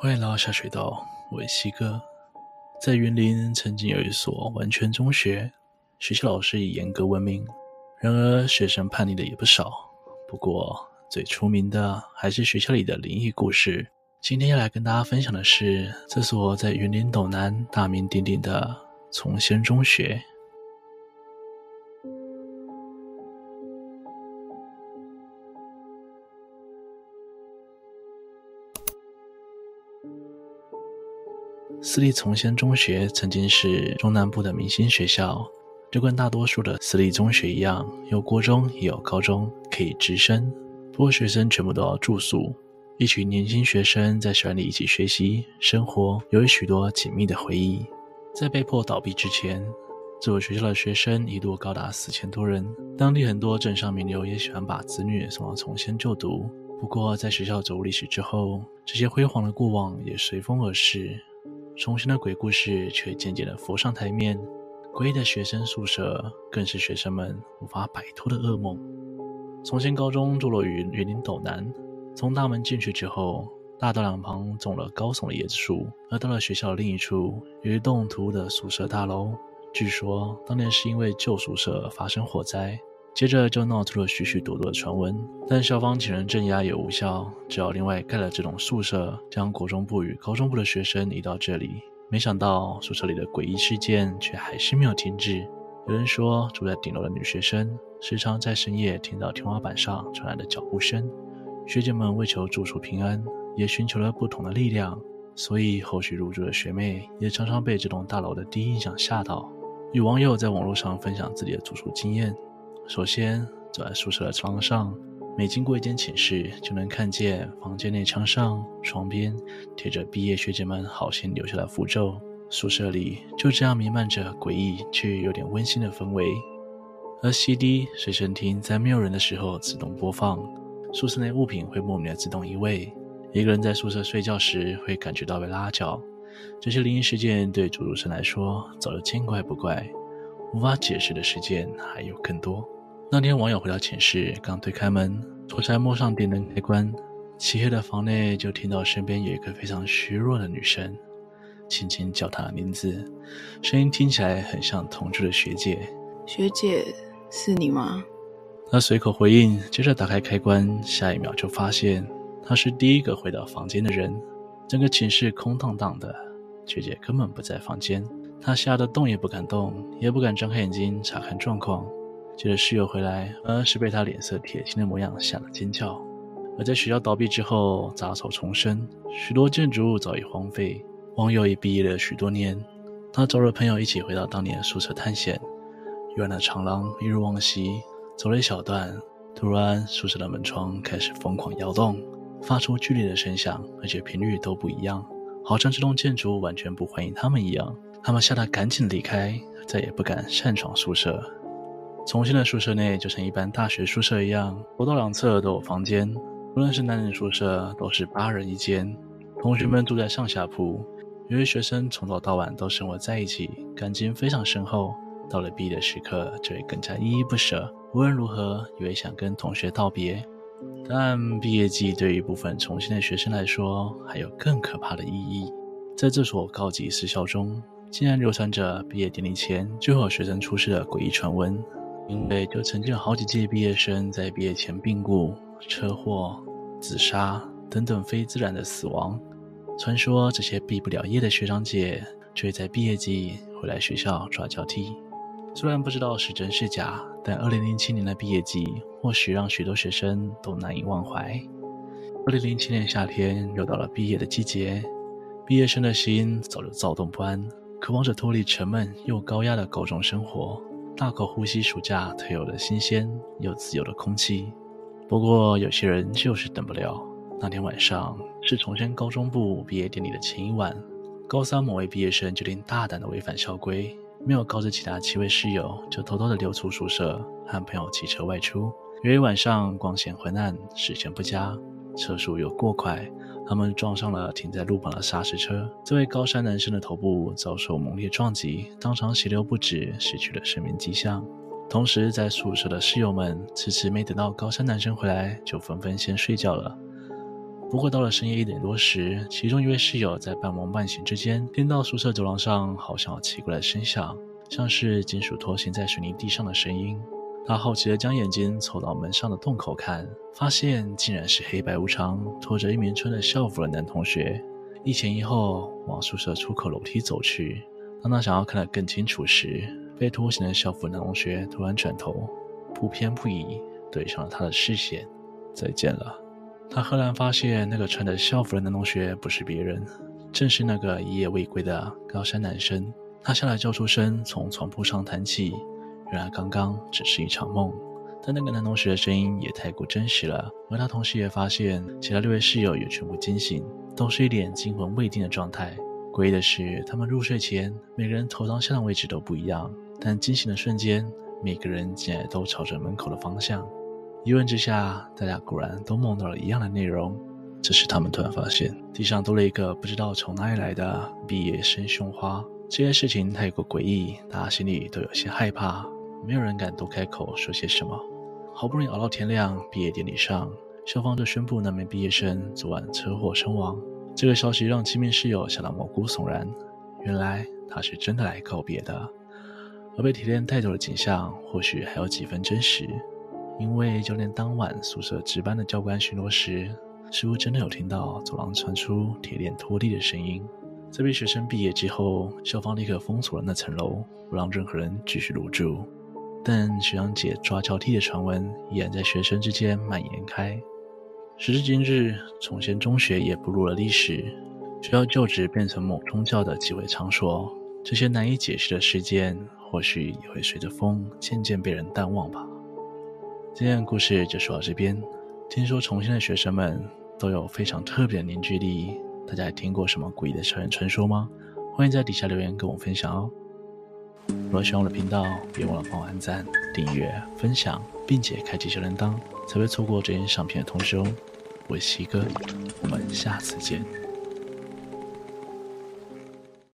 欢迎来到下水道，我是西哥。在云林曾经有一所完全中学，学校老师以严格闻名，然而学生叛逆的也不少。不过最出名的还是学校里的灵异故事。今天要来跟大家分享的是这所在云林斗南大名鼎鼎的崇仙中学。私立崇仙中学曾经是中南部的明星学校，就跟大多数的私立中学一样，有国中也有高中可以直升。不过学生全部都要住宿，一群年轻学生在校园里一起学习生活，有许多紧密的回忆。在被迫倒闭之前，这所学校的学生一度高达四千多人。当地很多镇上名流也喜欢把子女送到崇仙就读。不过在学校走入历史之后，这些辉煌的过往也随风而逝。崇仙的鬼故事却渐渐地浮上台面，诡异的学生宿舍更是学生们无法摆脱的噩梦。崇仙高中坐落于云林斗南，从大门进去之后，大道两旁种了高耸的椰子树，而到了学校另一处，有一栋突兀的宿舍大楼，据说当年是因为旧宿舍发生火灾。接着就闹出了许许多多的传闻，但校方请人镇压也无效，只好另外盖了这栋宿舍，将国中部与高中部的学生移到这里。没想到宿舍里的诡异事件却还是没有停止。有人说，住在顶楼的女学生时常在深夜听到天花板上传来的脚步声。学姐们为求住宿平安，也寻求了不同的力量，所以后续入住的学妹也常常被这栋大楼的第一印象吓到。有网友在网络上分享自己的住宿经验。首先，走在宿舍的窗上，每经过一间寝室，就能看见房间内墙上、床边贴着毕业学姐们好心留下的符咒。宿舍里就这样弥漫着诡异却有点温馨的氛围。而 CD 随身听在没有人的时候自动播放，宿舍内物品会莫名的自动移位。一个人在宿舍睡觉时会感觉到被拉脚。这些灵异事件对住宿生来说早就见怪不怪，无法解释的事件还有更多。那天，网友回到寝室，刚推开门，左才摸上电灯开关，漆黑的房内就听到身边有一个非常虚弱的女生，轻轻叫她的名字，声音听起来很像同住的学姐。学姐，是你吗？她随口回应，接着打开开关，下一秒就发现她是第一个回到房间的人。整个寝室空荡荡的，学姐根本不在房间。她吓得动也不敢动，也不敢睁开眼睛查看状况。接着室友回来，而是被他脸色铁青的模样吓了尖叫。而在学校倒闭之后，杂草丛生，许多建筑物早已荒废。网友也毕业了许多年，他找了朋友一起回到当年的宿舍探险。远的长廊一如往昔，走了一小段，突然宿舍的门窗开始疯狂摇动，发出剧烈的声响，而且频率都不一样，好像这栋建筑完全不欢迎他们一样。他们吓得赶紧离开，再也不敢擅闯宿舍。崇仙的宿舍内就像一般大学宿舍一样，楼道两侧都有房间，无论是男女宿舍都是八人一间，同学们住在上下铺。由于学生从早到晚都生活在一起，感情非常深厚，到了毕业的时刻就会更加依依不舍。无论如何，也会想跟同学道别。但毕业季对于部分崇仙的学生来说，还有更可怕的意义。在这所高级私校中，竟然流传着毕业典礼前就有学生出事的诡异传闻。因为就曾经有好几届毕业生在毕业前病故、车祸、自杀等等非自然的死亡。传说这些毕不了业的学长姐，就会在毕业季回来学校抓交替。虽然不知道是真是假，但2007年的毕业季或许让许多学生都难以忘怀。2007年夏天又到了毕业的季节，毕业生的心早就躁动不安，渴望着脱离沉闷又高压的高中生活。大口呼吸暑假特有的新鲜又自由的空气，不过有些人就是等不了。那天晚上是崇仙高中部毕业典礼的前一晚，高三某位毕业生决定大胆的违反校规，没有告知其他七位室友，就偷偷的溜出宿舍，和朋友骑车外出。由于晚上光线昏暗，视线不佳，车速又过快。他们撞上了停在路旁的砂石车，这位高三男生的头部遭受猛烈撞击，当场血流不止，失去了生命迹象。同时，在宿舍的室友们迟迟没等到高三男生回来，就纷纷先睡觉了。不过到了深夜一点多时，其中一位室友在半梦半醒之间，听到宿舍走廊上好像有奇怪的声响，像是金属拖行在水泥地上的声音。他好奇地将眼睛凑到门上的洞口看，发现竟然是黑白无常拖着一名穿着校服的男同学，一前一后往宿舍出口楼梯走去。当他想要看得更清楚时，被拖行的校服男同学突然转头，不偏不倚对上了他的视线。再见了。他赫然发现，那个穿着校服的男同学不是别人，正是那个一夜未归的高山男生。他吓得叫出声，从床铺上弹起。原来刚刚只是一场梦，但那个男同学的声音也太过真实了。而他同时也发现，其他六位室友也全部惊醒，都是一脸惊魂未定的状态。诡异的是，他们入睡前每个人头当下的位置都不一样，但惊醒的瞬间，每个人竟然都朝着门口的方向。一问之下，大家果然都梦到了一样的内容。这时，他们突然发现地上多了一个不知道从哪里来的毕业生胸花。这件事情太过诡异，大家心里都有些害怕。没有人敢多开口说些什么。好不容易熬到天亮，毕业典礼上，校方就宣布那名毕业生昨晚车祸身亡。这个消息让七名室友吓得毛骨悚然。原来他是真的来告别的，而被铁链带走的景象或许还有几分真实，因为就连当晚宿舍值班的教官巡逻时，似乎真的有听到走廊传出铁链拖地的声音。在被学生毕业之后，校方立刻封锁了那层楼，不让任何人继续入住。但学长姐抓交替的传闻依然在学生之间蔓延开。时至今日，崇贤中学也步入了历史，学校旧址变成某宗教的集会场所。这些难以解释的事件，或许也会随着风渐渐被人淡忘吧。今天的故事就说到这边。听说崇贤的学生们都有非常特别的凝聚力，大家还听过什么诡异的校园传说吗？欢迎在底下留言跟我分享哦。如果喜欢我的频道，别忘了帮我按赞、订阅、分享，并且开启小铃铛，才会错过这些上片的通知哦。我是西哥，我们下次见。